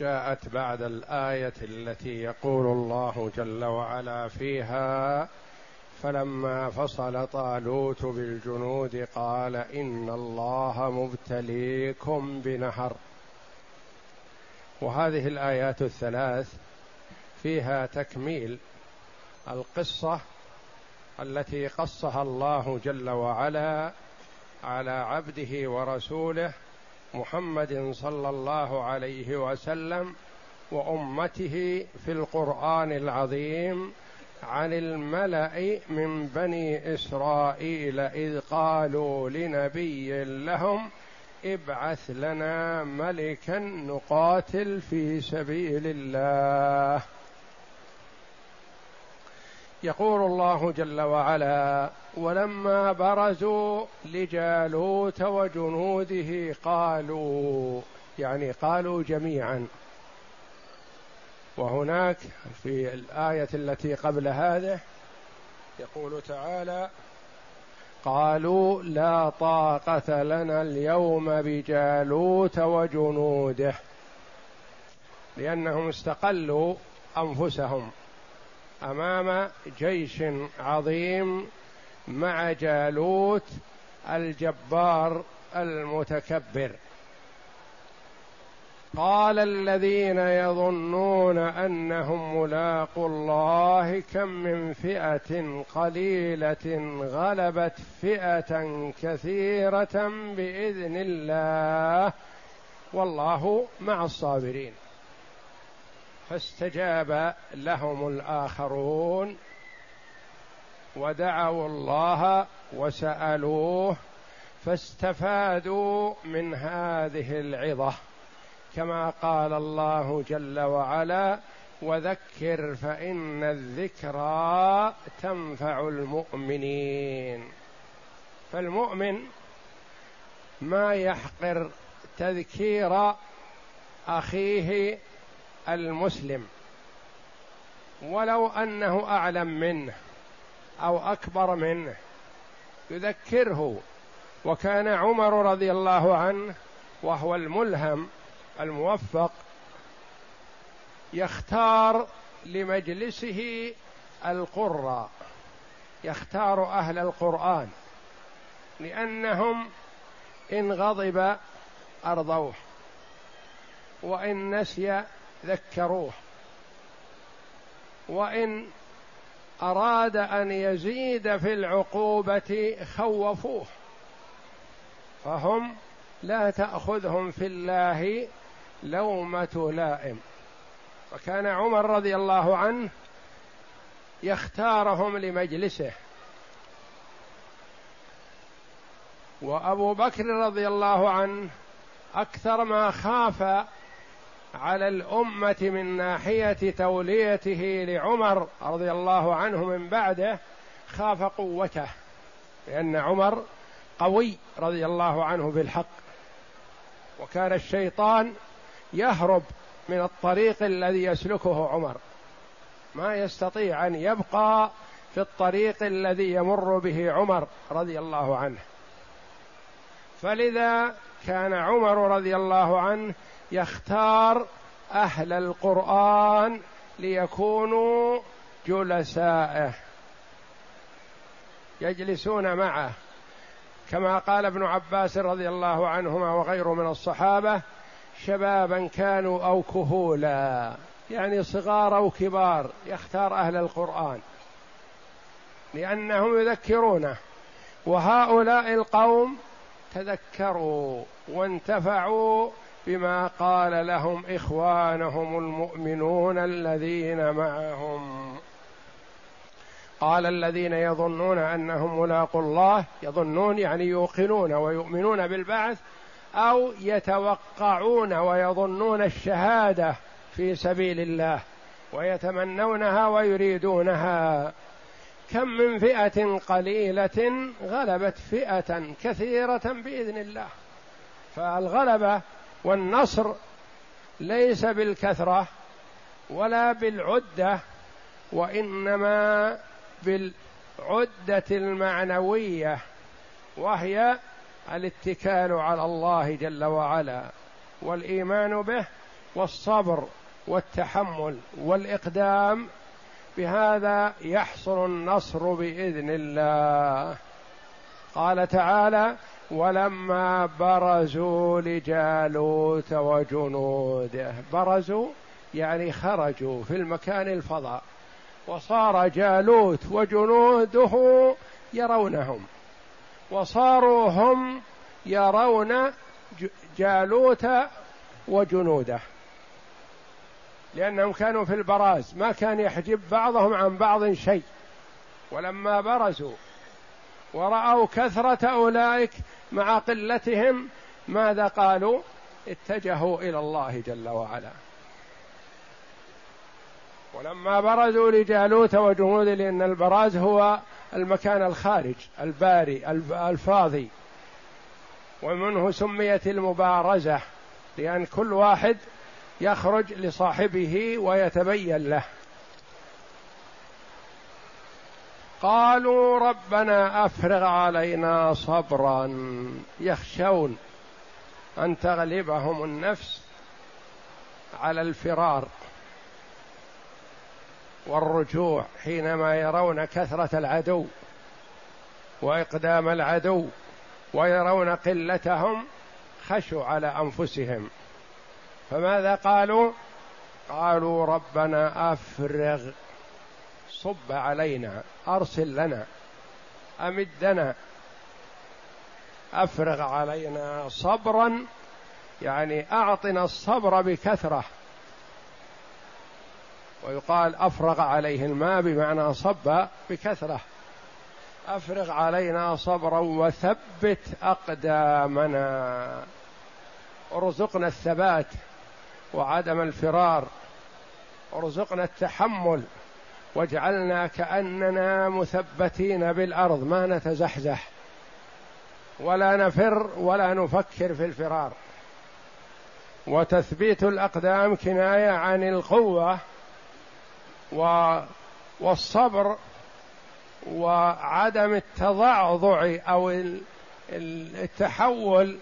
جاءت بعد الآية التي يقول الله جل وعلا فيها فلما فصل طالوت بالجنود قال إن الله مبتليكم بنهر. وهذه الآيات الثلاث فيها تكميل القصة التي قصها الله جل وعلا على عبده ورسوله محمد صلى الله عليه وسلم وأمته في القرآن العظيم عن الملأ من بني إسرائيل إذ قالوا لنبي لهم ابعث لنا ملكا نقاتل في سبيل الله. يقول الله جل وعلا ولما برزوا لجالوت وجنوده قالوا يعني قالوا جميعا. وهناك في الآية التي قبل هذه يقول تعالى قالوا لا طاقة لنا اليوم بجالوت وجنوده لأنهم استقلوا أنفسهم أمام جيش عظيم مع جالوت الجبار المتكبر. قال الذين يظنون أنهم ملاقوا الله كم من فئة قليلة غلبت فئة كثيرة بإذن الله. والله مع الصابرين. فاستجاب لهم الآخرون ودعوا الله وسألوه فاستفادوا من هذه العظة. كما قال الله جل وعلا وذكر فإن الذكرى تنفع المؤمنين. فالمؤمن ما يحقر تذكير أخيه المسلم ولو أنه أعلم منه أو أكبر منه يذكره وكان عمر رضي الله عنه وهو الملهم الموفق يختار لمجلسه القراء يختار أهل القرآن لأنهم إن غضب أرضوه وإن نسي ذكروه وإن أراد أن يزيد في العقوبة خوفوه. فهم لا تأخذهم في الله لومة لائم. وكان عمر رضي الله عنه يختارهم لمجلسه. وأبو بكر رضي الله عنه أكثر ما خاف على الأمة من ناحية توليته لعمر رضي الله عنه من بعده خاف قوته لأن عمر قوي رضي الله عنه بالحق. وكان الشيطان يهرب من الطريق الذي يسلكه عمر. ما يستطيع أن يبقى في الطريق الذي يمر به عمر رضي الله عنه. فلذا كان عمر رضي الله عنه يختار أهل القرآن ليكونوا جلسائه. يجلسون معه. كما قال ابن عباس رضي الله عنهما وغيره من الصحابة شبابا كانوا أو كهولا. يعني صغار أو كبار. يختار أهل القرآن. لأنهم يذكرونه. وهؤلاء القوم تذكروا وانتفعوا بما قال لهم إخوانهم المؤمنون الذين معهم. قال الذين يظنون أنهم ملاقوا الله يظنون يعني يوقنون ويؤمنون بالبعث أو يتوقعون ويظنون الشهادة في سبيل الله ويتمنونها ويريدونها. كم من فئة قليلة غلبت فئة كثيرة بإذن الله. فالغلبة والنصر ليس بالكثرة ولا بالعدة وإنما بالعدة المعنوية وهي الاتكال على الله جل وعلا والإيمان به والصبر والتحمل والإقدام. بهذا يحصل النصر بإذن الله. قال تعالى ولما برزوا لجالوت وجنوده. برزوا يعني خرجوا في المكان الفضاء. وصار جالوت وجنوده يرونهم. وصاروا هم يرون جالوت وجنوده. لأنهم كانوا في البراز. ما كان يحجب بعضهم عن بعض شيء. ولما برزوا ورأوا كثرة أولئك مع قلتهم ماذا قالوا؟ اتجهوا إلى الله جل وعلا. ولما برزوا لجالوت وجنوده لأن البراز هو المكان الخارج الباري الفاضي. ومنه سميت المبارزة لأن كل واحد يخرج لصاحبه ويتبين له. قالوا ربنا أفرغ علينا صبرا. يخشون أن تغلبهم النفس على الفرار والرجوع حينما يرون كثرة العدو وإقدام العدو ويرون قلتهم خشوا على أنفسهم. فماذا قالوا؟ قالوا ربنا أفرغ صب علينا أرسل لنا امدنا أفرغ علينا صبرا يعني أعطنا الصبر بكثرة. ويقال أفرغ عليه الماء بمعنى صب بكثرة. أفرغ علينا صبرا وثبت أقدامنا. ارزقنا الثبات وعدم الفرار. ارزقنا التحمل. واجعلنا كأننا مثبتين بالأرض ما نتزحزح. ولا نفر ولا نفكر في الفرار. وتثبيت الأقدام كناية عن القوة و والصبر وعدم التضعضع أو التحول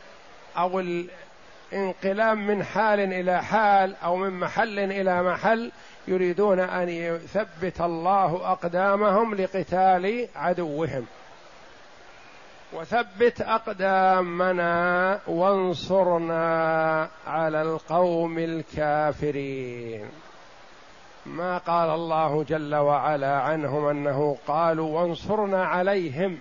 أو الانقلاب من حال إلى حال أو من محل إلى محل يريدون أن يثبت الله أقدامهم لقتال عدوهم. وثبت أقدامنا وانصرنا على القوم الكافرين. ما قال الله جل وعلا عنهم أنه قالوا وانصرنا عليهم.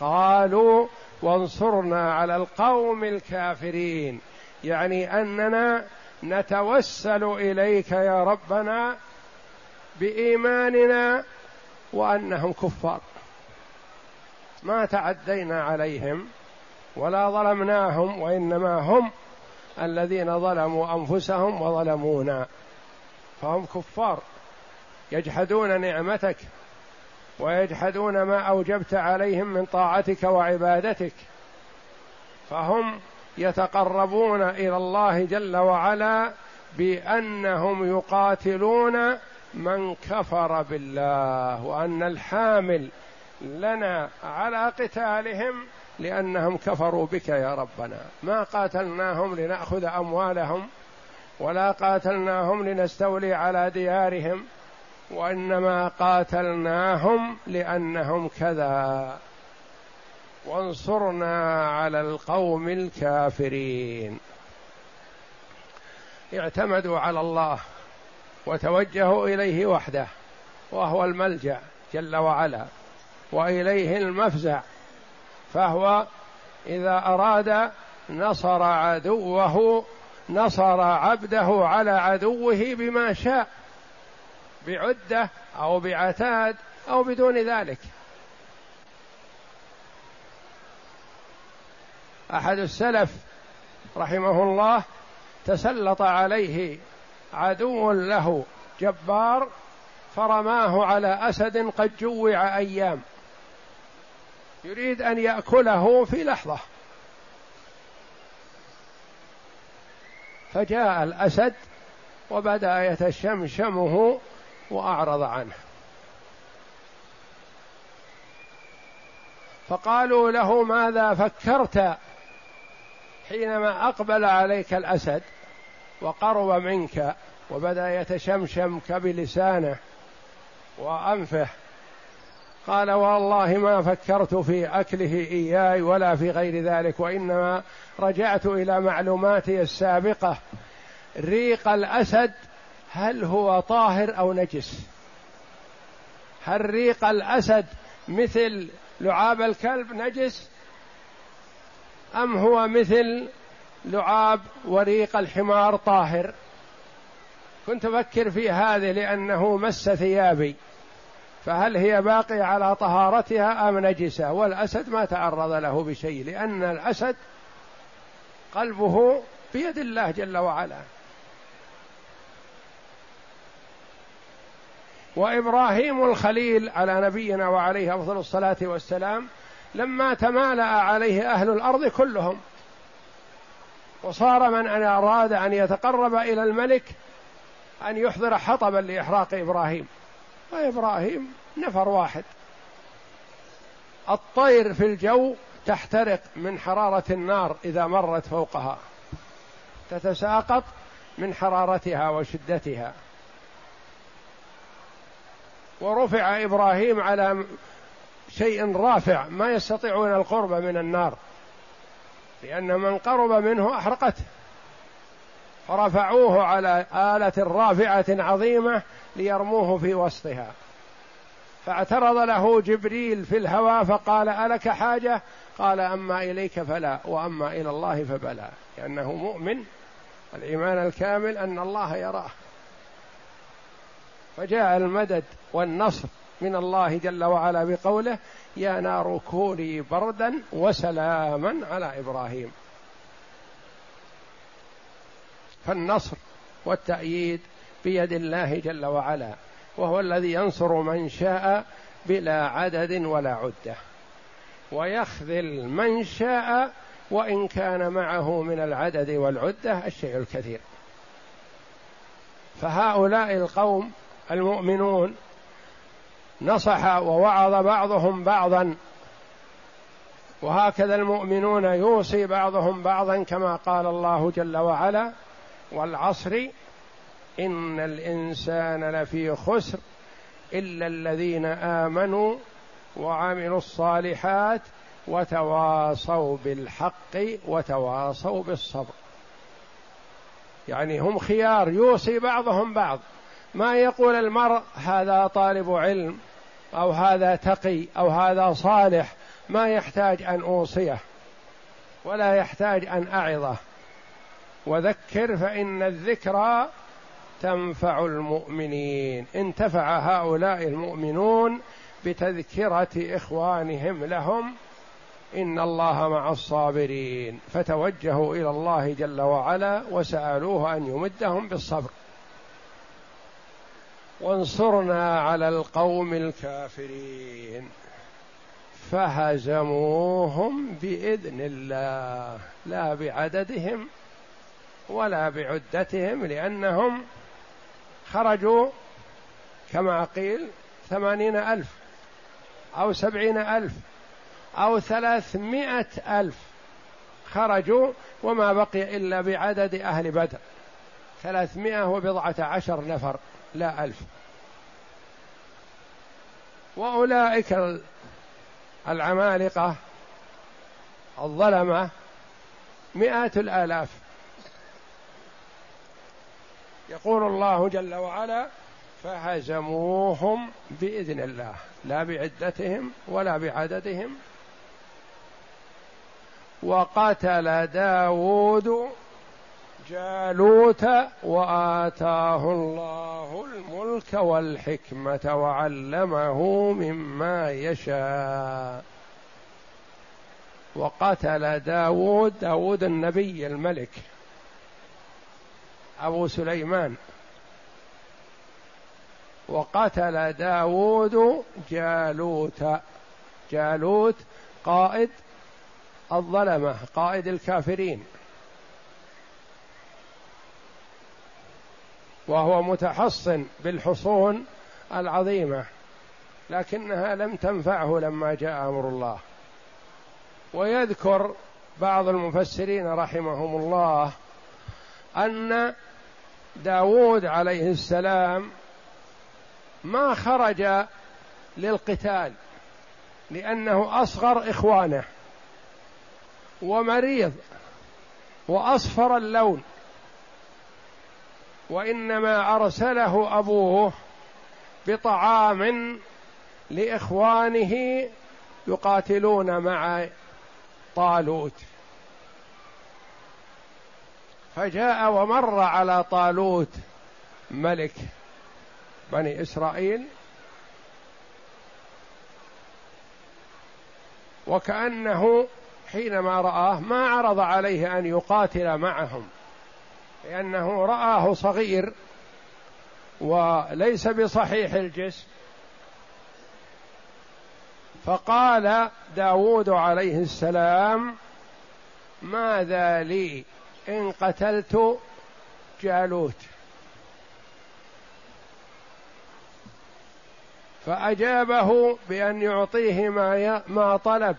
قالوا وانصرنا على القوم الكافرين. يعني أننا نتوسل إليك يا ربنا بإيماننا وأنهم كفار. ما تعدينا عليهم ولا ظلمناهم وإنما هم الذين ظلموا أنفسهم وظلمونا. فهم كفار يجحدون نعمتك ويجحدون ما أوجبت عليهم من طاعتك وعبادتك. فهم يتقربون إلى الله جل وعلا بأنهم يقاتلون من كفر بالله وأن الحامل لنا على قتالهم لأنهم كفروا بك يا ربنا. ما قاتلناهم لنأخذ أموالهم ولا قاتلناهم لنستولي على ديارهم وإنما قاتلناهم لأنهم كذا. وانصرنا على القوم الكافرين. اعتمدوا على الله وتوجهوا إليه وحده وهو الملجأ جل وعلا وإليه المفزع فهو إذا أراد نصر عدوه نصر عبده على عدوه بما شاء بعدة أو بعتاد أو بدون ذلك. أحد السلف رحمه الله تسلط عليه عدو له جبار فرماه على أسد قد جوع أيام. يريد أن يأكله في لحظة. فجاء الأسد وبدأ يتشمشمه وأعرض عنه. فقالوا له ماذا فكرت حينما أقبل عليك الأسد وقرب منك وبدأ يتشمشمك بلسانه وأنفه قال والله ما فكرت في أكله إياي ولا في غير ذلك وإنما رجعت إلى معلوماتي السابقة. ريق الأسد هل هو طاهر أو نجس؟ هل ريق الأسد مثل لعاب الكلب نجس؟ أم هو مثل لعاب وريق الحمار طاهر؟ كنت أفكر في هذه لأنه مس ثيابي. فهل هي باقية على طهارتها أم نجسة؟ والأسد ما تعرض له بشيء لأن الأسد قلبه بيد الله جل وعلا. وإبراهيم الخليل على نبينا وعليه أفضل الصلاة والسلام لما تمالأ عليه أهل الأرض كلهم وصار من أن أراد أن يتقرب إلى الملك أن يحضر حطبا لإحراق إبراهيم. وإبراهيم نفر واحد. الطير في الجو تحترق من حرارة النار إذا مرت فوقها. تتساقط من حرارتها وشدتها. ورفع إبراهيم على شيء رافع ما يستطيعون القرب من النار لأن من قرب منه أحرقته. فرفعوه على آلة رافعة عظيمة ليرموه في وسطها. فاعترض له جبريل في الهوى فقال ألك حاجة؟ قال أما إليك فلا وأما إلى الله فبلى. لأنه مؤمن الإيمان الكامل أن الله يراه. فجاء المدد والنصر. من الله جل وعلا بقوله يا نار كوني بردا وسلاما على إبراهيم. فالنصر والتأييد بيد الله جل وعلا وهو الذي ينصر من شاء بلا عدد ولا عدة ويخذل من شاء وإن كان معه من العدد والعدة الشيء الكثير. فهؤلاء القوم المؤمنون نصح ووعظ بعضهم بعضا. وهكذا المؤمنون يوصي بعضهم بعضا كما قال الله جل وعلا والعصر إن الإنسان لفي خسر إلا الذين آمنوا وعملوا الصالحات وتواصوا بالحق وتواصوا بالصبر. يعني هم خيار يوصي بعضهم بعض. ما يقول المرء هذا طالب علم أو هذا تقي أو هذا صالح ما يحتاج أن أوصيه ولا يحتاج أن أعظه. وذكر فإن الذكرى تنفع المؤمنين. انتفع هؤلاء المؤمنون بتذكرة إخوانهم لهم. إن الله مع الصابرين. فتوجهوا إلى الله جل وعلا وسألوه أن يمدهم بالصبر. وانصرنا على القوم الكافرين. فهزموهم بإذن الله لا بعددهم ولا بعدتهم لأنهم خرجوا كما قيل ثمانين ألف أو سبعين ألف أو ثلاثمائة ألف خرجوا وما بقي إلا بعدد أهل بدر. ثلاثمائة وبضعة عشر نفر. لا ألف. وأولئك العمالقة الظلمة مئات الآلاف. يقول الله جل وعلا فهزموهم بإذن الله لا بعدتهم ولا بعددهم. وقتل داود جالوت وآتاه الله الملك والحكمة وعلمه مما يشاء. وقتل داود داود النبي الملك. أبو سليمان. وقتل داود جالوت. جالوت قائد الظلمة قائد الكافرين. وهو متحصن بالحصون العظيمة لكنها لم تنفعه لما جاء أمر الله. ويذكر بعض المفسرين رحمهم الله أن داود عليه السلام ما خرج للقتال لأنه أصغر إخوانه ومريض وأصفر اللون. وإنما أرسله أبوه بطعام لإخوانه يقاتلون مع طالوت. فجاء ومر على طالوت ملك بني إسرائيل وكأنه حينما رآه ما عرض عليه أن يقاتل معهم. لأنه رآه صغير وليس بصحيح الجسم. فقال داود عليه السلام ماذا لي إن قتلت جالوت؟ فأجابه بأن يعطيه ما ما طلب.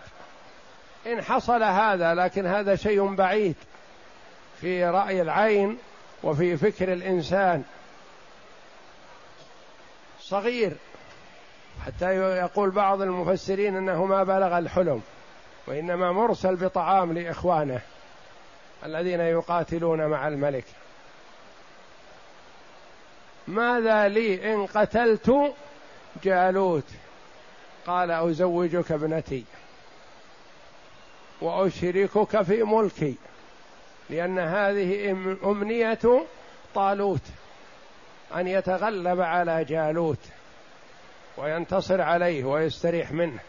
إن حصل هذا لكن هذا شيء بعيد. في رأي العين وفي فكر الإنسان. صغير حتى يقول بعض المفسرين إنه ما بلغ الحلم وإنما مرسل بطعام لإخوانه الذين يقاتلون مع الملك. ماذا لي إن قتلت جالوت؟ قال أزوجك ابنتي وأشركك في ملكي. لأن هذه أمنية طالوت أن يتغلب على جالوت وينتصر عليه ويستريح منه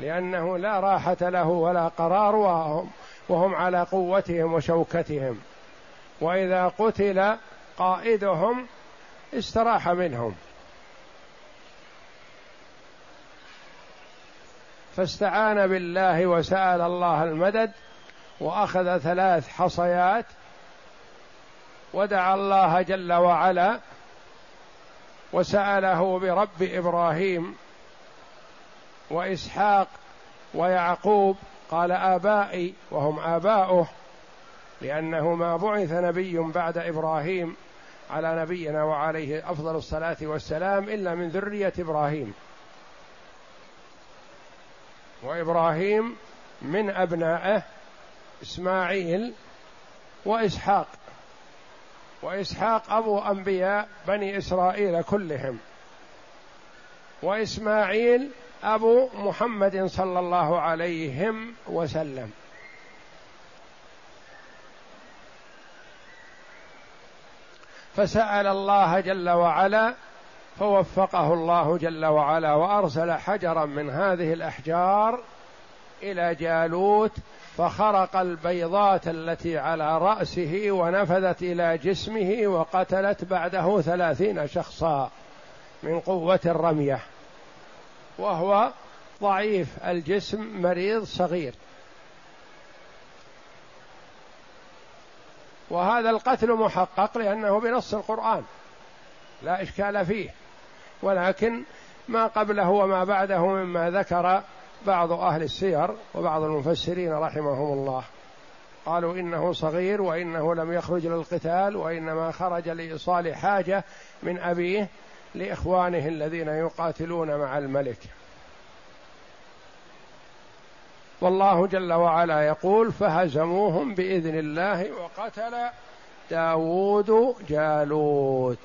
لأنه لا راحة له ولا قرار وهم, وهم على قوتهم وشوكتهم. وإذا قتل قائدهم استراح منهم. فاستعان بالله وسأل الله المدد وأخذ ثلاث حصيات ودعا الله جل وعلا وسأله برب إبراهيم وإسحاق ويعقوب قال آبائي وهم آباؤه لأنه ما بعث نبي بعد إبراهيم على نبينا وعليه أفضل الصلاة والسلام إلا من ذرية إبراهيم. وإبراهيم من أبنائه إسماعيل وإسحاق وإسحاق أبو أنبياء بني إسرائيل كلهم وإسماعيل أبو محمد صلى الله عليهم وسلم. فسأل الله جل وعلا فوفقه الله جل وعلا وأرسل حجرا من هذه الأحجار إلى جالوت فخرق البيضات التي على رأسه ونفذت إلى جسمه وقتلت بعده ثلاثين شخصا من قوة الرمية. وهو ضعيف الجسم مريض صغير. وهذا القتل محقق لأنه بنص القرآن. لا إشكال فيه. ولكن ما قبله وما بعده مما ذكر بعض أهل السير وبعض المفسرين رحمهم الله. قالوا إنه صغير وإنه لم يخرج للقتال وإنما خرج لإيصال حاجة من أبيه لإخوانه الذين يقاتلون مع الملك. والله جل وعلا يقول فهزموهم بإذن الله وقتل داود جالوت.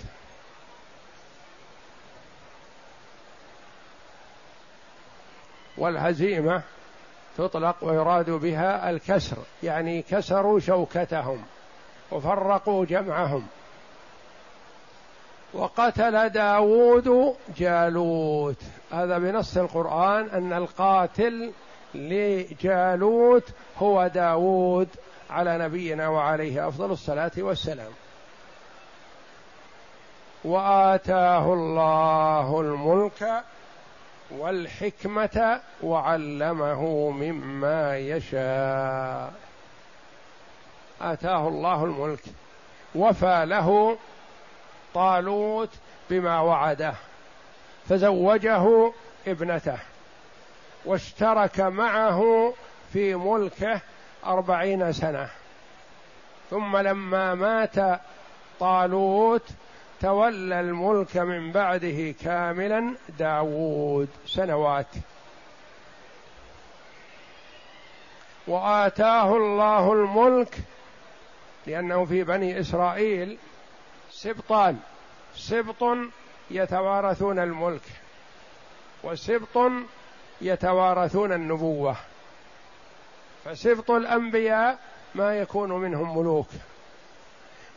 والهزيمة تطلق ويراد بها الكسر يعني كسروا شوكتهم وفرقوا جمعهم. وقتل داود جالوت. هذا بنص القرآن أن القاتل لجالوت هو داود على نبينا وعليه أفضل الصلاة والسلام. وآتاه الله الملك والحكمة وعلمه مما يشاء. آتاه الله الملك. وفى له طالوت بما وعده. فزوجه ابنته. واشترك معه في ملكه أربعين سنة. ثم لما مات طالوت تولى الملك من بعده كاملا داوود سنوات. وآتاه الله الملك لأنه في بني إسرائيل سبطان سبط يتوارثون الملك وسبط يتوارثون النبوة. فسبط الأنبياء ما يكون منهم ملوك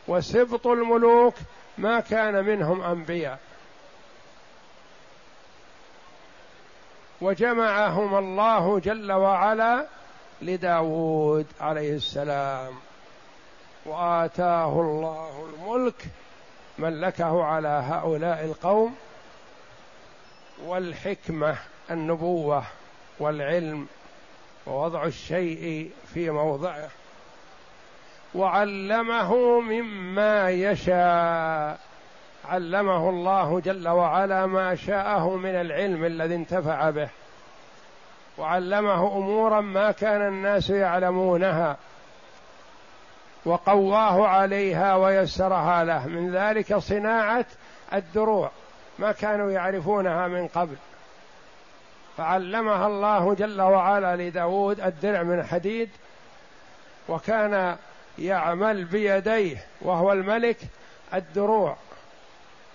وسبط الملوك ما كان منهم أنبياء. وجمعهم الله جل وعلا لداود عليه السلام. وآتاه الله الملك ملكه على هؤلاء القوم والحكمة النبوة والعلم ووضع الشيء في موضعه. وعلمه مما يشاء. علمه الله جل وعلا ما شاءه من العلم الذي انتفع به. وعلمه أمورا ما كان الناس يعلمونها. وقواه عليها ويسرها له. من ذلك صناعة الدروع. ما كانوا يعرفونها من قبل. فعلمها الله جل وعلا لداود الدرع من حديد. وكان يعمل بيديه وهو الملك الدروع.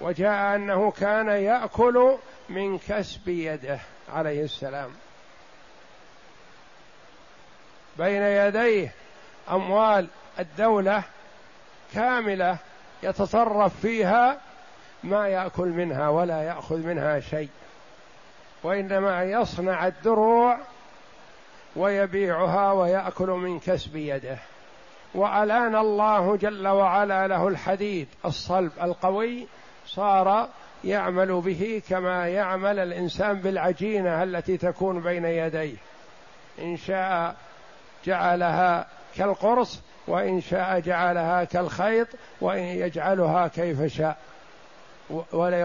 وجاء أنه كان يأكل من كسب يده عليه السلام. بين يديه أموال الدولة كاملة يتصرف فيها ما يأكل منها ولا يأخذ منها شيء. وإنما يصنع الدروع ويبيعها ويأكل من كسب يده. والآن الله جل وعلا له الحديد الصلب القوي صار يعمل به كما يعمل الإنسان بالعجينة التي تكون بين يديه. إن شاء جعلها كالقرص وإن شاء جعلها كالخيط وإن يجعلها كيف شاء.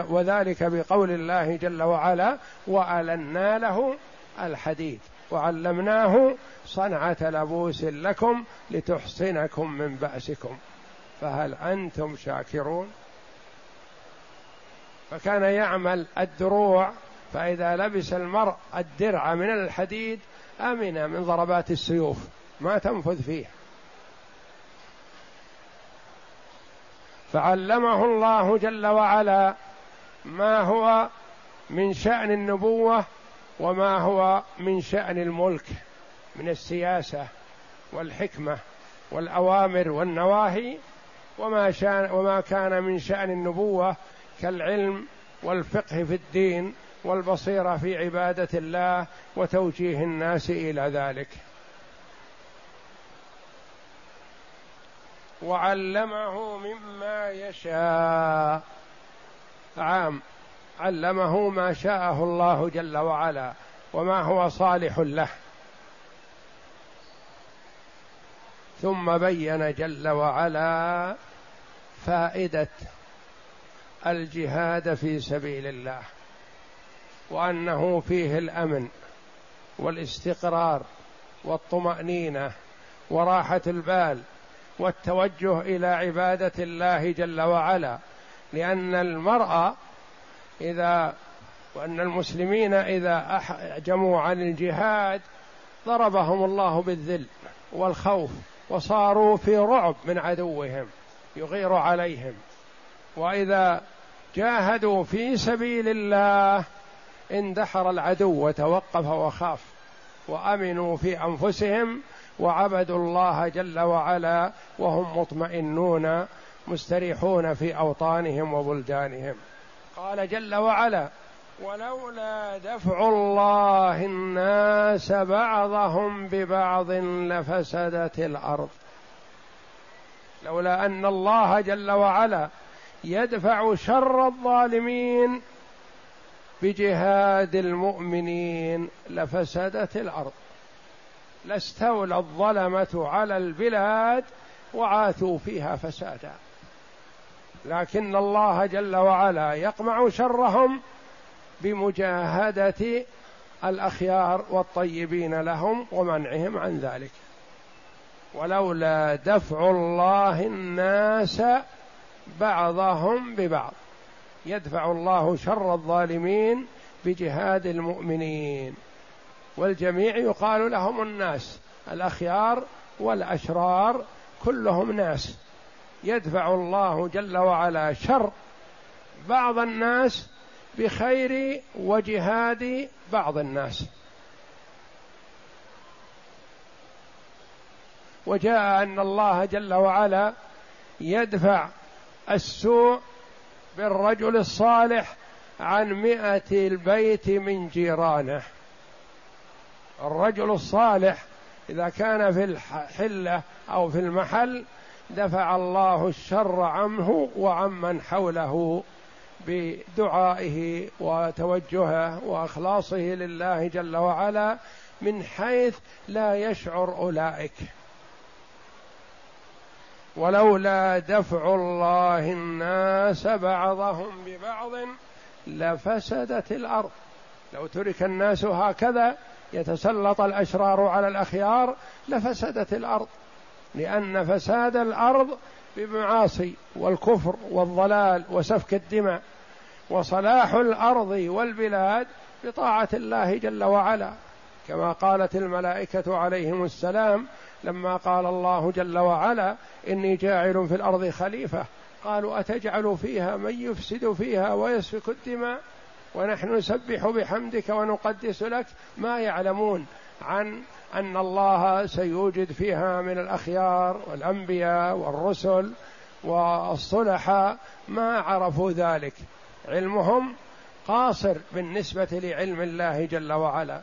وذلك بقول الله جل وعلا وألنا له الحديد. وعلمناه صنعة لبوس لكم لتحصنكم من بأسكم. فهل أنتم شاكرون؟ فكان يعمل الدروع فإذا لبس المرء الدرع من الحديد أمن من ضربات السيوف. ما تنفذ فيه. فعلمه الله جل وعلا ما هو من شأن النبوة وما هو من شأن الملك من السياسة والحكمة والأوامر والنواهي وما شان وما كان من شأن النبوة كالعلم والفقه في الدين والبصيرة في عبادة الله وتوجيه الناس إلى ذلك. وعلمه مما يشاء. عام. علمه ما شاءه الله جل وعلا وما هو صالح له. ثم بين جل وعلا فائدة الجهاد في سبيل الله وأنه فيه الأمن والاستقرار والطمأنينة وراحة البال والتوجه إلى عبادة الله جل وعلا لأن المرأة إذا وأن المسلمين إذا احجموا عن الجهاد ضربهم الله بالذل والخوف وصاروا في رعب من عدوهم يغير عليهم. وإذا جاهدوا في سبيل الله اندحر العدو وتوقف وخاف وأمنوا في أنفسهم وعبدوا الله جل وعلا وهم مطمئنون مستريحون في أوطانهم وبلدانهم. قال جل وعلا ولولا دفع الله الناس بعضهم ببعض لفسدت الأرض لولا أن الله جل وعلا يدفع شر الظالمين بجهاد المؤمنين لفسدت الأرض. لاستولى الظلمة على البلاد وعاثوا فيها فسادا. لكن الله جل وعلا يقمع شرهم بمجاهدة الأخيار والطيبين لهم ومنعهم عن ذلك. ولولا دفع الله الناس بعضهم ببعض. يدفع الله شر الظالمين بجهاد المؤمنين. والجميع يقال لهم الناس الأخيار والأشرار كلهم ناس. يدفع الله جل وعلا شر بعض الناس بخير وجهاد بعض الناس. وجاء أن الله جل وعلا يدفع السوء بالرجل الصالح عن مئة البيت من جيرانه. الرجل الصالح إذا كان في الحلة أو في المحل دفع الله الشر عنه وعمن حوله بدعائه وتوجهه وأخلاصه لله جل وعلا من حيث لا يشعر أولئك. ولولا دفع الله الناس بعضهم ببعض لفسدت الأرض. لو ترك الناس هكذا يتسلط الأشرار على الأخيار لفسدت الأرض. لأن فساد الأرض بمعاصي والكفر والضلال وسفك الدماء وصلاح الأرض والبلاد بطاعة الله جل وعلا. كما قالت الملائكة عليهم السلام لما قال الله جل وعلا إني جاعل في الأرض خليفة. قالوا أتجعل فيها من يفسد فيها ويسفك الدماء؟ ونحن نسبح بحمدك ونقدس لك. ما يعلمون عن أن الله سيوجد فيها من الأخيار والأنبياء والرسل والصلحاء ما عرفوا ذلك. علمهم قاصر بالنسبة لعلم الله جل وعلا.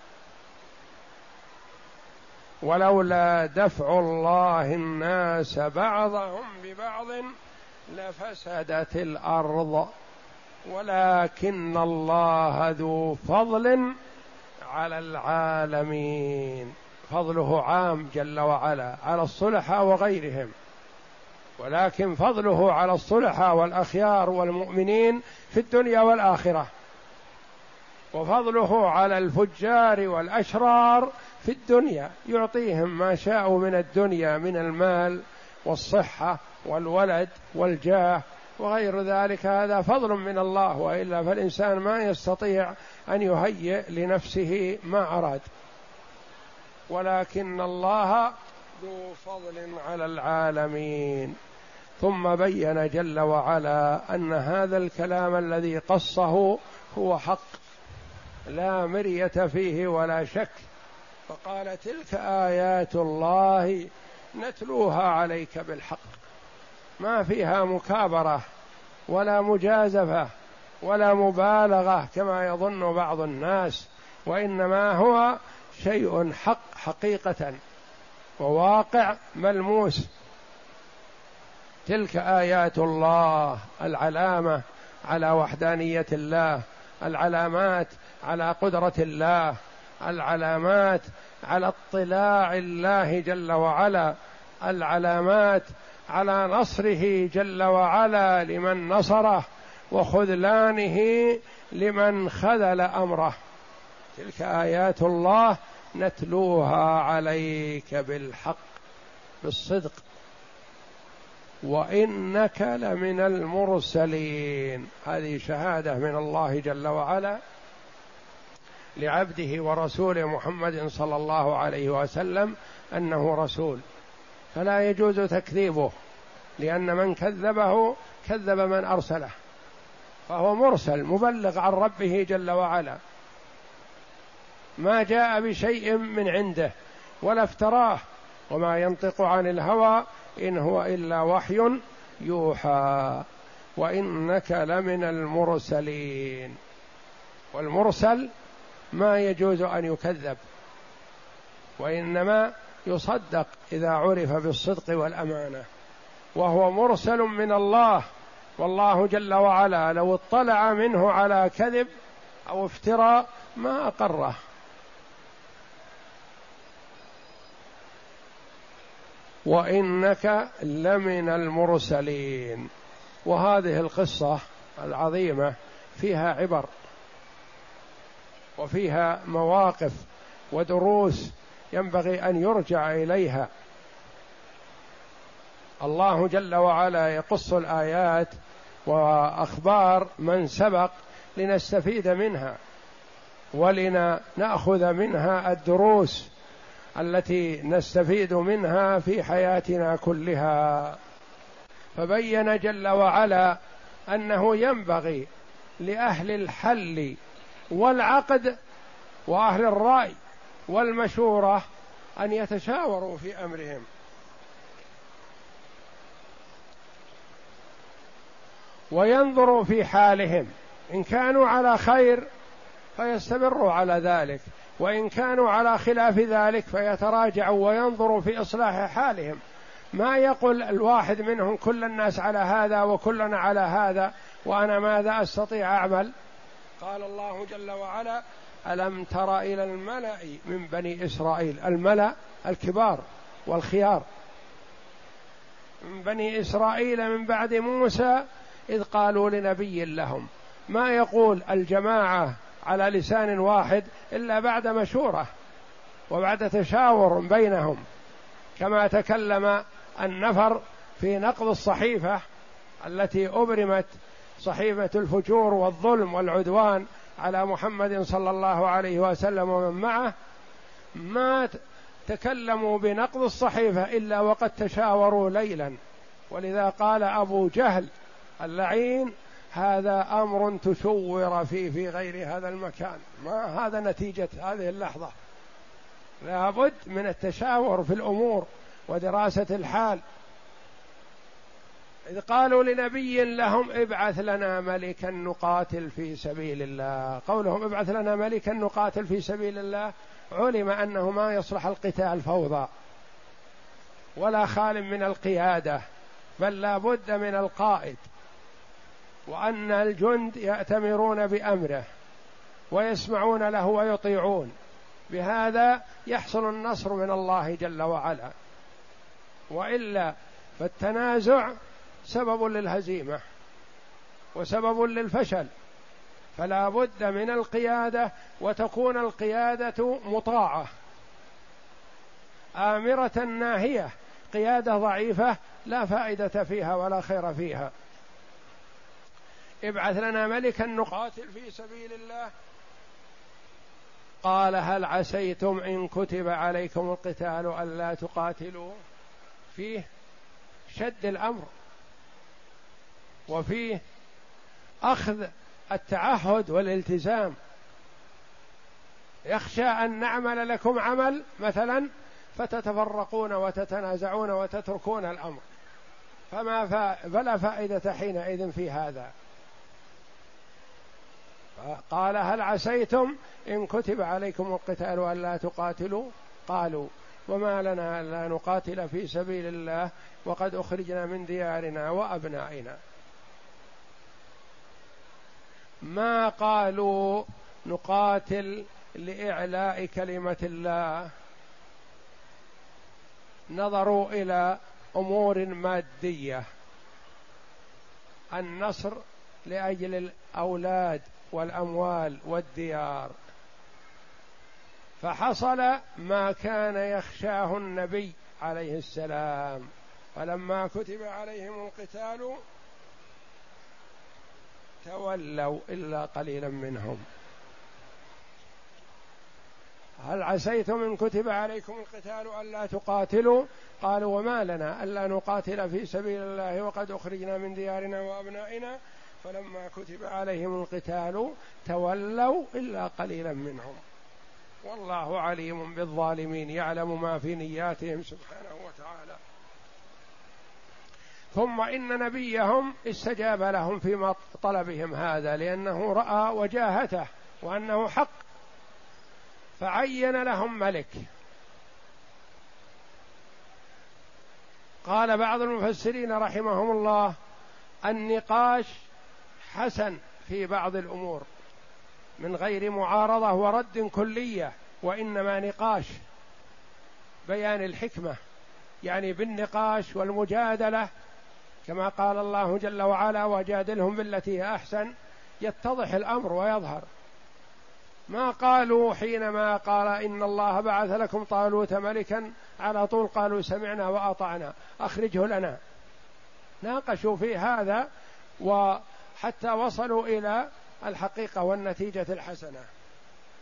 ولولا دفع الله الناس بعضهم ببعض لفسدت الأرض. ولكن الله ذو فضل على العالمين. فضله عام جل وعلا على الصلحاء وغيرهم. ولكن فضله على الصلحاء والأخيار والمؤمنين في الدنيا والآخرة. وفضله على الفجار والأشرار في الدنيا. يعطيهم ما شاءوا من الدنيا من المال والصحة والولد والجاه وغير ذلك. هذا فضل من الله وإلا فالإنسان ما يستطيع أن يهيئ لنفسه ما أراد. ولكن الله ذو فضل على العالمين. ثم بين جل وعلا أن هذا الكلام الذي قصه هو حق لا مرية فيه ولا شك. فقال تلك آيات الله نتلوها عليك بالحق. ما فيها مكابرة ولا مجازفة ولا مبالغة كما يظن بعض الناس وإنما هو شيء حق حقيقة وواقع ملموس. تلك آيات الله العلامة على وحدانية الله العلامات على قدرة الله العلامات على اطلاع الله جل وعلا العلامات على نصره جل وعلا لمن نصره وخذلانه لمن خذل أمره. تلك آيات الله نتلوها عليك بالحق بالصدق. وإنك لمن المرسلين. هذه شهادة من الله جل وعلا لعبده ورسوله محمد صلى الله عليه وسلم أنه رسول. فلا يجوز تكذيبه لأن من كذبه كذب من أرسله فهو مرسل مبلغ عن ربه جل وعلا. ما جاء بشيء من عنده ولا افتراه. وما ينطق عن الهوى إن هو إلا وحي يوحى. وإنك لمن المرسلين. والمرسل ما يجوز أن يكذب وإنما يصدق إذا عرف بالصدق والأمانة. وهو مرسل من الله والله جل وعلا لو اطلع منه على كذب أو افتراء ما أقره. وإنك لمن المرسلين. وهذه القصة العظيمة فيها عبر وفيها مواقف ودروس ينبغي أن يرجع إليها. الله جل وعلا يقص الآيات وأخبار من سبق لنستفيد منها ولنأخذ منها الدروس التي نستفيد منها في حياتنا كلها. فبين جل وعلا أنه ينبغي لأهل الحل والعقد وأهل الرأي والمشورة أن يتشاوروا في أمرهم. وينظروا في حالهم. إن كانوا على خير فيستمروا على ذلك. وإن كانوا على خلاف ذلك فيتراجعوا وينظروا في إصلاح حالهم. ما يقول الواحد منهم كل الناس على هذا وكلنا على هذا وأنا ماذا أستطيع أعمل؟ قال الله جل وعلا ألم تر إلى الملأ من بني إسرائيل؟ الملأ الكبار والخيار. من بني إسرائيل من بعد موسى إذ قالوا لنبي لهم ما يقول الجماعة على لسان واحد إلا بعد مشورة وبعد تشاور بينهم كما تكلم النفر في نقض الصحيفة التي أبرمت صحيفة الفجور والظلم والعدوان على محمد صلى الله عليه وسلم ومن معه. ما تكلموا بنقض الصحيفة إلا وقد تشاوروا ليلا. ولذا قال أبو جهل اللعين هذا أمر تشور فيه في غير هذا المكان. ما هذا نتيجة هذه اللحظة. لابد من التشاور في الأمور ودراسة الحال. إذ قالوا لنبي لهم ابعث لنا ملكا نقاتل في سبيل الله. قولهم ابعث لنا ملكا نقاتل في سبيل الله. علم أنه ما يصلح القتال فوضى. ولا خال من القيادة بل لا بد من القائد. وأن الجند يأتمرون بأمره ويسمعون له ويطيعون. بهذا يحصل النصر من الله جل وعلا. وإلا فالتنازع سبب للهزيمة وسبب للفشل. فلا بد من القيادة وتكون القيادة مطاعة. آمرة ناهية. قيادة ضعيفة لا فائدة فيها ولا خير فيها. ابعث لنا ملكا نقاتل في سبيل الله. قال هل عسيتم إن كتب عليكم القتال ألا تقاتلوا؟ فيه شد الأمر. وفيه أخذ التعهد والالتزام. يخشى أن نعمل لكم عمل مثلا فتتفرقون وتتنازعون وتتركون الأمر. فما فلا فائدة حينئذ في هذا. قال هل عسيتم إن كتب عليكم القتال الا تقاتلوا؟ قالوا وما لنا ألا نقاتل في سبيل الله وقد أخرجنا من ديارنا وأبنائنا. ما قالوا نقاتل لإعلاء كلمة الله؟ نظروا إلى أمور مادية. النصر لأجل الأولاد. والأموال والديار. فحصل ما كان يخشاه النبي عليه السلام. فلما كتب عليهم القتال تولوا إلا قليلا منهم. هل عسيتم إن كتب عليكم القتال الا تقاتلوا؟ قالوا وما لنا ألا نقاتل في سبيل الله وقد أخرجنا من ديارنا وأبنائنا فلما كتب عليهم القتال تولوا إلا قليلا منهم. والله عليم بالظالمين يعلم ما في نياتهم سبحانه وتعالى. ثم إن نبيهم استجاب لهم في طلبهم هذا لأنه رأى وجاهته وأنه حق. فعين لهم ملك. قال بعض المفسرين رحمهم الله النقاش حسن في بعض الأمور من غير معارضة ورد كلية وإنما نقاش بيان الحكمة يعني بالنقاش والمجادلة كما قال الله جل وعلا وجادلهم بالتي هي أحسن يتضح الأمر ويظهر. ما قالوا حينما قال إن الله بعث لكم طالوت ملكا على طول قالوا سمعنا وأطعنا أخرجه لنا ناقشوا في هذا وحتى وصلوا إلى الحقيقة والنتيجة الحسنة.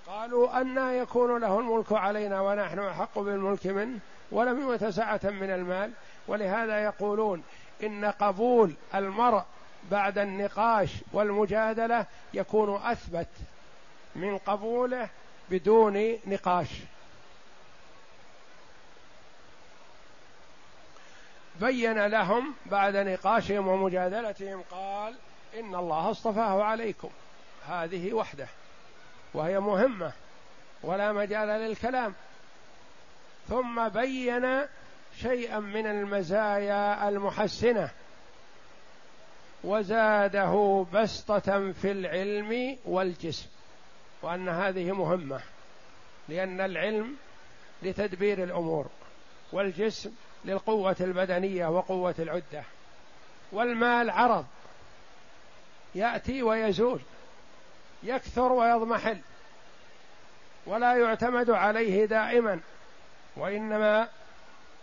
قالوا أنا يكون له الملك علينا ونحن أحق بالملك منه ولم يؤت سعة من المال ولهذا يقولون إن قبول المرء بعد النقاش والمجادلة يكون أثبت من قبوله بدون نقاش. بين لهم بعد نقاشهم ومجادلتهم قال إن الله اصطفاه عليكم. هذه وحده. وهي مهمة. ولا مجال للكلام. ثم بين شيئا من المزايا المحسنة. وزاده بسطة في العلم والجسم. وأن هذه مهمة. لأن العلم لتدبير الأمور. والجسم للقوة البدنية وقوة العدة. والمال عرض. يأتي ويزول يكثر ويضمحل ولا يعتمد عليه دائما وإنما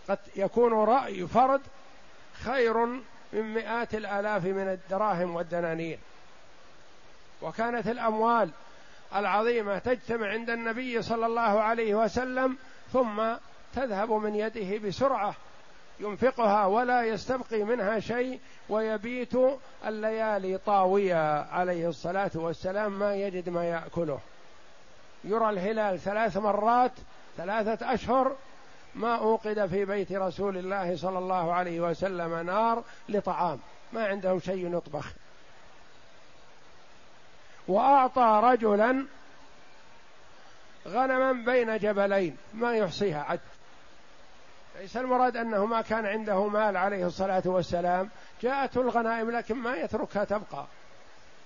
قد يكون رأي فرد خير من مئات الآلاف من الدراهم والدنانير. وكانت الأموال العظيمة تجتمع عند النبي صلى الله عليه وسلم ثم تذهب من يده بسرعة ينفقها ولا يستبقي منها شيء ويبيت الليالي طاوية عليه الصلاة والسلام ما يجد ما يأكله. يرى الهلال ثلاث مرات ثلاثة أشهر ما أوقد في بيت رسول الله صلى الله عليه وسلم نار لطعام. ما عندهم شيء يطبخ. وأعطى رجلا غنما بين جبلين ما يحصيها عد. ليس المراد أنه ما كان عنده مال عليه الصلاة والسلام. جاءته الغنائم لكن ما يتركها تبقى.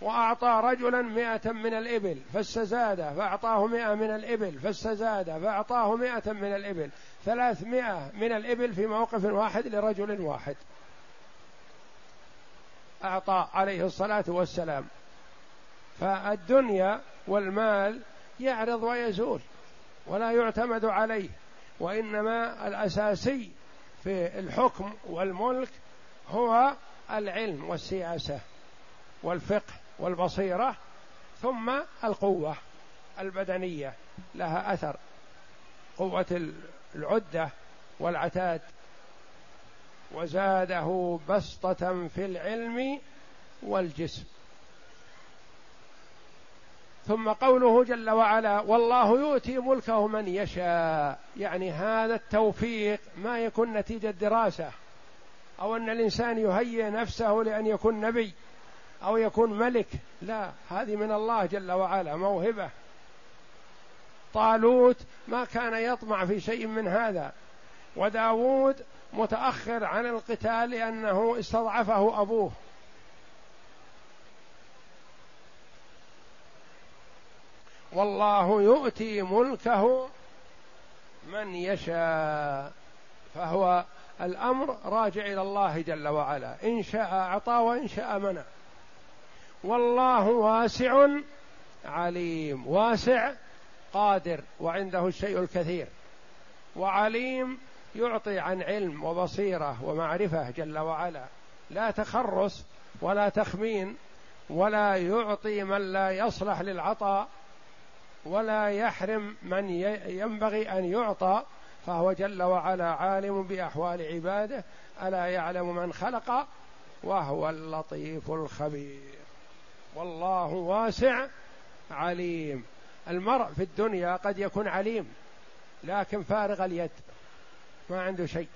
وأعطى رجلا مئة من الإبل فاستزاد فأعطاه مئة من الإبل فاستزاد فأعطاه مئة من الإبل. ثلاثمائة من الإبل في موقف واحد لرجل واحد. أعطى عليه الصلاة والسلام. فالدنيا والمال يعرض ويزول ولا يعتمد عليه. وإنما الأساسي في الحكم والملك هو العلم والسياسة والفقه والبصيرة ثم القوة البدنية. لها أثر. قوة العدة والعتاد. وزاده بسطة في العلم والجسم. ثم قوله جل وعلا والله يؤتي ملكه من يشاء. يعني هذا التوفيق ما يكون نتيجة دراسة. أو أن الإنسان يهيئ نفسه لأن يكون نبي أو يكون ملك. لا هذه من الله جل وعلا موهبة. طالوت ما كان يطمع في شيء من هذا. وداود متأخر عن القتال لأنه استضعفه أبوه. والله يؤتي ملكه من يشاء فهو الأمر راجع إلى الله جل وعلا إن شاء أعطى وإن شاء منع. والله واسع عليم واسع قادر وعنده الشيء الكثير. وعليم يعطي عن علم وبصيرة ومعرفة جل وعلا. لا تخرص ولا تخمين ولا يعطي من لا يصلح للعطاء. ولا يحرم من ينبغي أن يعطى فهو جل وعلا عالم بأحوال عباده ألا يعلم من خلق وهو اللطيف الخبير. والله واسع عليم. المرء في الدنيا قد يكون عليم لكن فارغ اليد ما عنده شيء.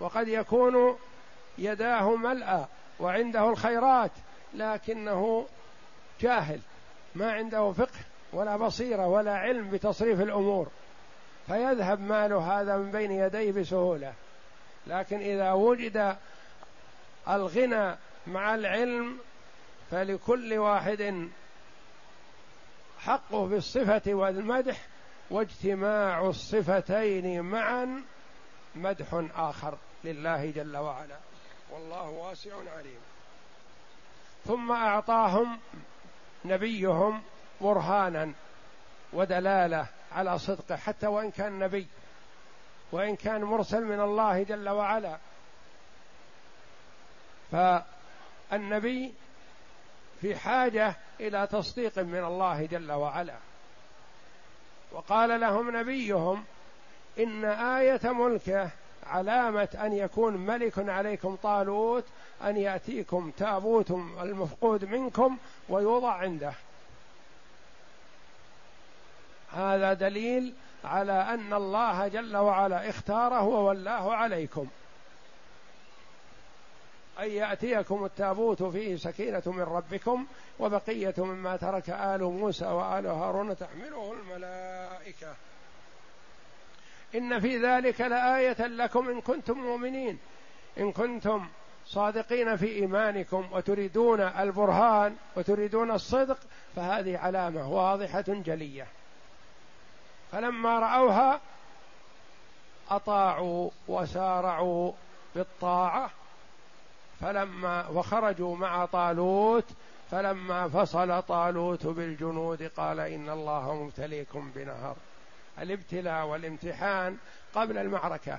وقد يكون يداه ملأى وعنده الخيرات لكنه جاهل ما عنده فقه. ولا بصيرة ولا علم بتصريف الأمور. فيذهب ماله هذا من بين يديه بسهولة. لكن إذا وجد الغنى مع العلم فلكل واحد حقه بالصفة والمدح واجتماع الصفتين معا مدح آخر لله جل وعلا. والله واسع عليم. ثم أعطاهم نبيهم برهانا ودلاله على صدقه حتى وإن كان نبي وإن كان مرسل من الله جل وعلا. فالنبي في حاجة إلى تصديق من الله جل وعلا. وقال لهم نبيهم إن آية ملكه علامة أن يكون ملك عليكم طالوت أن يأتيكم تابوت المفقود منكم ويوضع عنده. هذا دليل على أن الله جل وعلا اختاره وولاه عليكم. أن يأتيكم التابوت فيه سكينة من ربكم وبقية مما ترك آل موسى وآل هارون تحمله الملائكة. إن في ذلك لآية لكم إن كنتم مؤمنين. إن كنتم صادقين في إيمانكم وتريدون البرهان وتريدون الصدق فهذه علامة واضحة جلية. فلما رأوها أطاعوا وسارعوا بالطاعة. فلما وخرجوا مع طالوت فلما فصل طالوت بالجنود قال إن الله مبتليكم بنهر. الابتلاء والامتحان قبل المعركة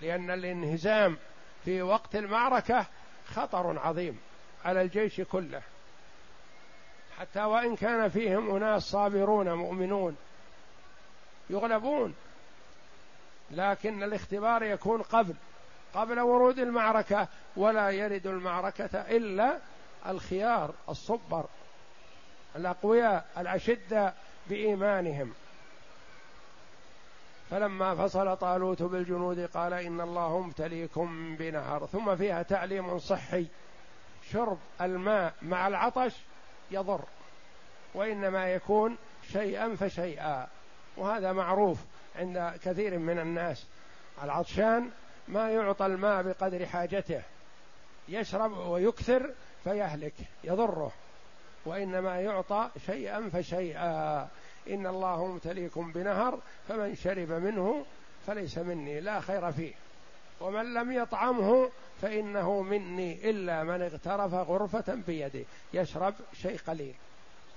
لأن الانهزام في وقت المعركة خطر عظيم على الجيش كله. حتى وإن كان فيهم أناس صابرون مؤمنون يغلبون. لكن الاختبار يكون قبل قبل ورود المعركة ولا يرد المعركة إلا الخيار الصبر الأقوياء الأشدة بإيمانهم. فلما فصل طالوت بالجنود قال إن الله مبتليكم بنهر. ثم فيها تعليم صحي شرب الماء مع العطش يضر وإنما يكون شيئا فشيئا. وهذا معروف عند كثير من الناس. العطشان ما يعطى الماء بقدر حاجته. يشرب ويكثر فيهلك يضره. وإنما يعطى شيئا فشيئا. إن الله مبتليكم بنهر فمن شرب منه فليس مني لا خير فيه. ومن لم يطعمه فإنه مني إلا من اغترف غرفة بيده. يشرب شيء قليل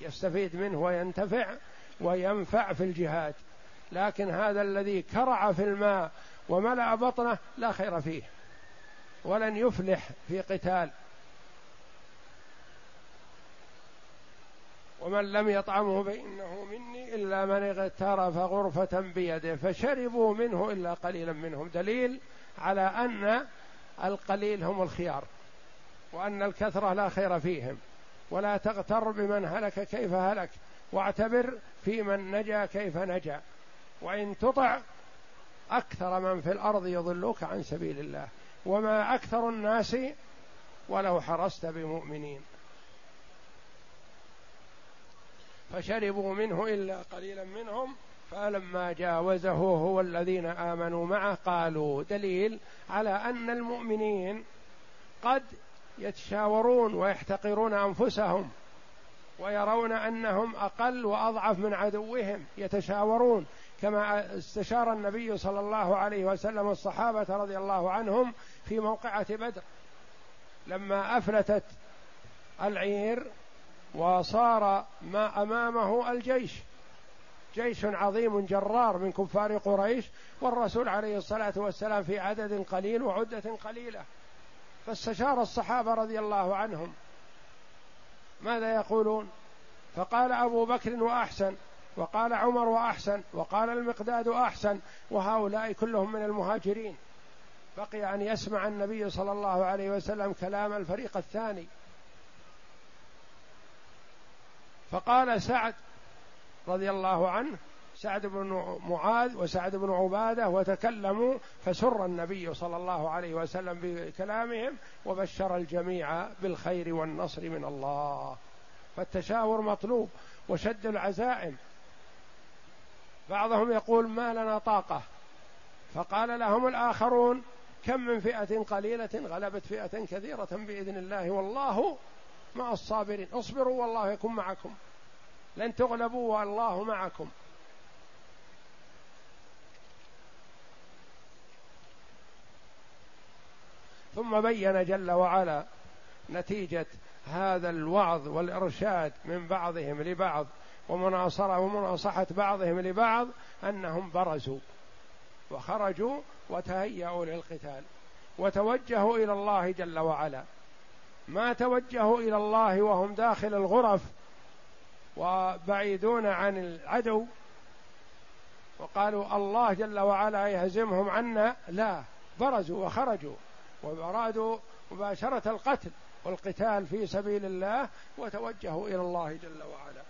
يستفيد منه وينتفع وينفع في الجهاد لكن هذا الذي كرع في الماء وملأ بطنه لا خير فيه ولن يفلح في قتال. ومن لم يطعمه فإنه مني إلا من اغترف غرفة بيده فشربوا منه إلا قليلا منهم. دليل على أن القليل هم الخيار وأن الكثرة لا خير فيهم. ولا تغتر بمن هلك كيف هلك. واعتبر في من نجا كيف نجا. وإن تطع أكثر من في الأرض يضلوك عن سبيل الله. وما أكثر الناس ولو حرصت بمؤمنين. فشربوا منه إلا قليلا منهم. فلما جاوزه هو الذين آمنوا معه قالوا دليل على أن المؤمنين قد يتشاورون ويحتقرون أنفسهم. ويرون أنهم أقل وأضعف من عدوهم يتشاورون. كما استشار النبي صلى الله عليه وسلم الصحابة رضي الله عنهم في موقعة بدر. لما أفلتت العير وصار ما أمامه الجيش. جيش عظيم جرار من كفار قريش والرسول عليه الصلاة والسلام في عدد قليل وعدة قليلة. فاستشار الصحابة رضي الله عنهم. ماذا يقولون؟ فقال أبو بكر وأحسن وقال عمر وأحسن وقال المقداد أحسن وهؤلاء كلهم من المهاجرين. بقي أن يسمع النبي صلى الله عليه وسلم كلام الفريق الثاني. فقال سعد رضي الله عنه سعد بن معاذ وسعد بن عبادة وتكلموا فسر النبي صلى الله عليه وسلم بكلامهم وبشر الجميع بالخير والنصر من الله. فالتشاور مطلوب وشد العزائم. بعضهم يقول ما لنا طاقة. فقال لهم الآخرون كم من فئة قليلة غلبت فئة كثيرة بإذن الله والله مع الصابرين. اصبروا والله يكون معكم. لن تغلبوا والله معكم. ثم بين جل وعلا نتيجة هذا الوعظ والإرشاد من بعضهم لبعض ومناصره ومناصحة بعضهم لبعض أنهم برزوا وخرجوا وتهيأوا للقتال وتوجهوا إلى الله جل وعلا. ما توجهوا إلى الله وهم داخل الغرف وبعيدون عن العدو وقالوا الله جل وعلا يهزمهم عنا لا برزوا وخرجوا. وأرادوا مباشرة القتل والقتال في سبيل الله وتوجهوا إلى الله جل وعلا.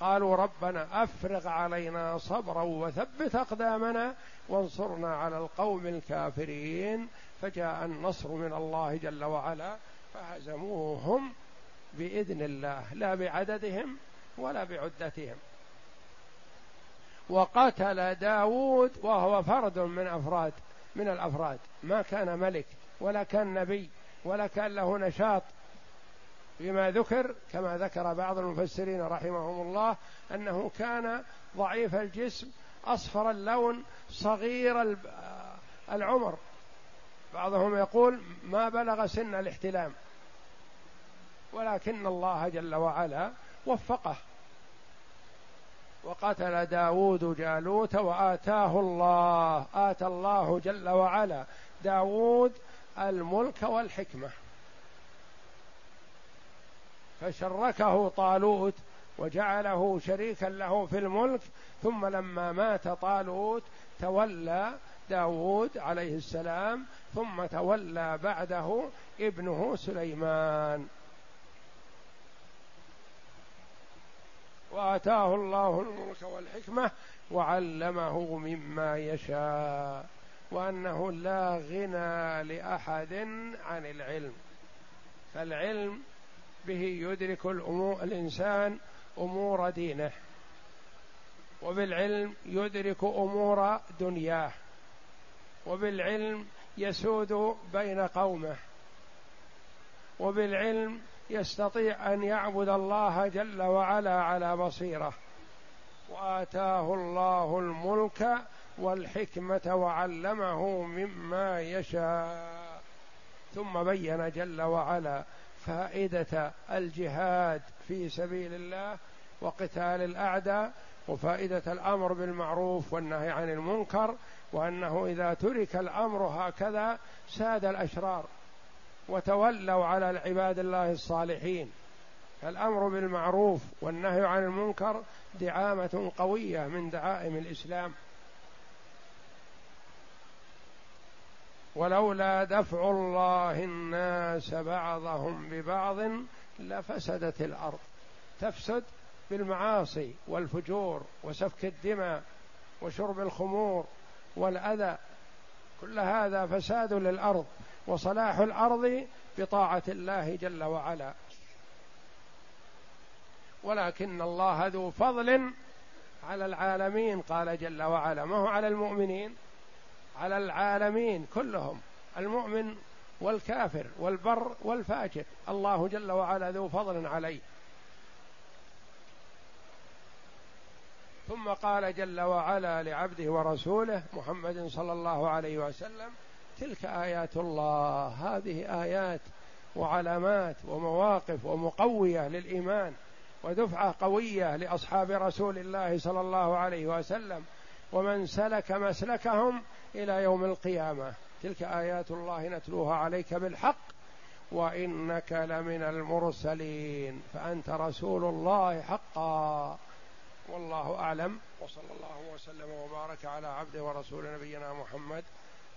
قالوا ربنا أفرغ علينا صبرا وثبت أقدامنا وانصرنا على القوم الكافرين. فجاء النصر من الله جل وعلا فهزموهم بإذن الله لا بعددهم ولا بعدتهم. وقتل داود وهو فرد من أفراد من الأفراد. ما كان ملك ولا كان نبي ولا كان له نشاط. فيما ذكر كما ذكر بعض المفسرين رحمهم الله أنه كان ضعيف الجسم أصفر اللون صغير العمر. بعضهم يقول ما بلغ سن الاحتلام. ولكن الله جل وعلا وفقه. وقتل داود جالوت وآتاه الله آتى الله جل وعلا. داود الملك والحكمة. فشركه طالوت وجعله شريكا له في الملك ثم لما مات طالوت تولى داود عليه السلام ثم تولى بعده ابنه سليمان. وآتاه الله الملك والحكمة وعلمه مما يشاء وأنه لا غنى لأحد عن العلم. فالعلم به يدرك الأمور الإنسان أمور دينه وبالعلم يدرك أمور دنياه وبالعلم يسود بين قومه وبالعلم يستطيع أن يعبد الله جل وعلا على بصيرة. وآتاه الله الملك والحكمة وعلمه مما يشاء. ثم بين جل وعلا فائدة الجهاد في سبيل الله وقتال الأعداء وفائدة الأمر بالمعروف والنهي عن المنكر وأنه إذا ترك الأمر هكذا ساد الأشرار. وتولوا على عباد الله الصالحين. الأمر بالمعروف والنهي عن المنكر دعامة قوية من دعائم الإسلام. ولولا دفع الله الناس بعضهم ببعض لفسدت الأرض. تفسد بالمعاصي والفجور وسفك الدماء وشرب الخمور والأذى. كل هذا فساد للأرض. وصلاح الأرض بطاعة الله جل وعلا. ولكن الله ذو فضل على العالمين قال جل وعلا. ما هو على المؤمنين؟ على العالمين كلهم المؤمن والكافر والبر والفاجر. الله جل وعلا ذو فضل عليه. ثم قال جل وعلا لعبده ورسوله محمد صلى الله عليه وسلم تلك آيات الله. هذه آيات وعلامات ومواقف ومقوية للإيمان ودفعة قوية لأصحاب رسول الله صلى الله عليه وسلم ومن سلك مسلكهم إلى يوم القيامة. تلك آيات الله نتلوها عليك بالحق وإنك لمن المرسلين. فأنت رسول الله حقا. والله أعلم. وصلى الله وسلم وبارك على عبده ورسول نبينا محمد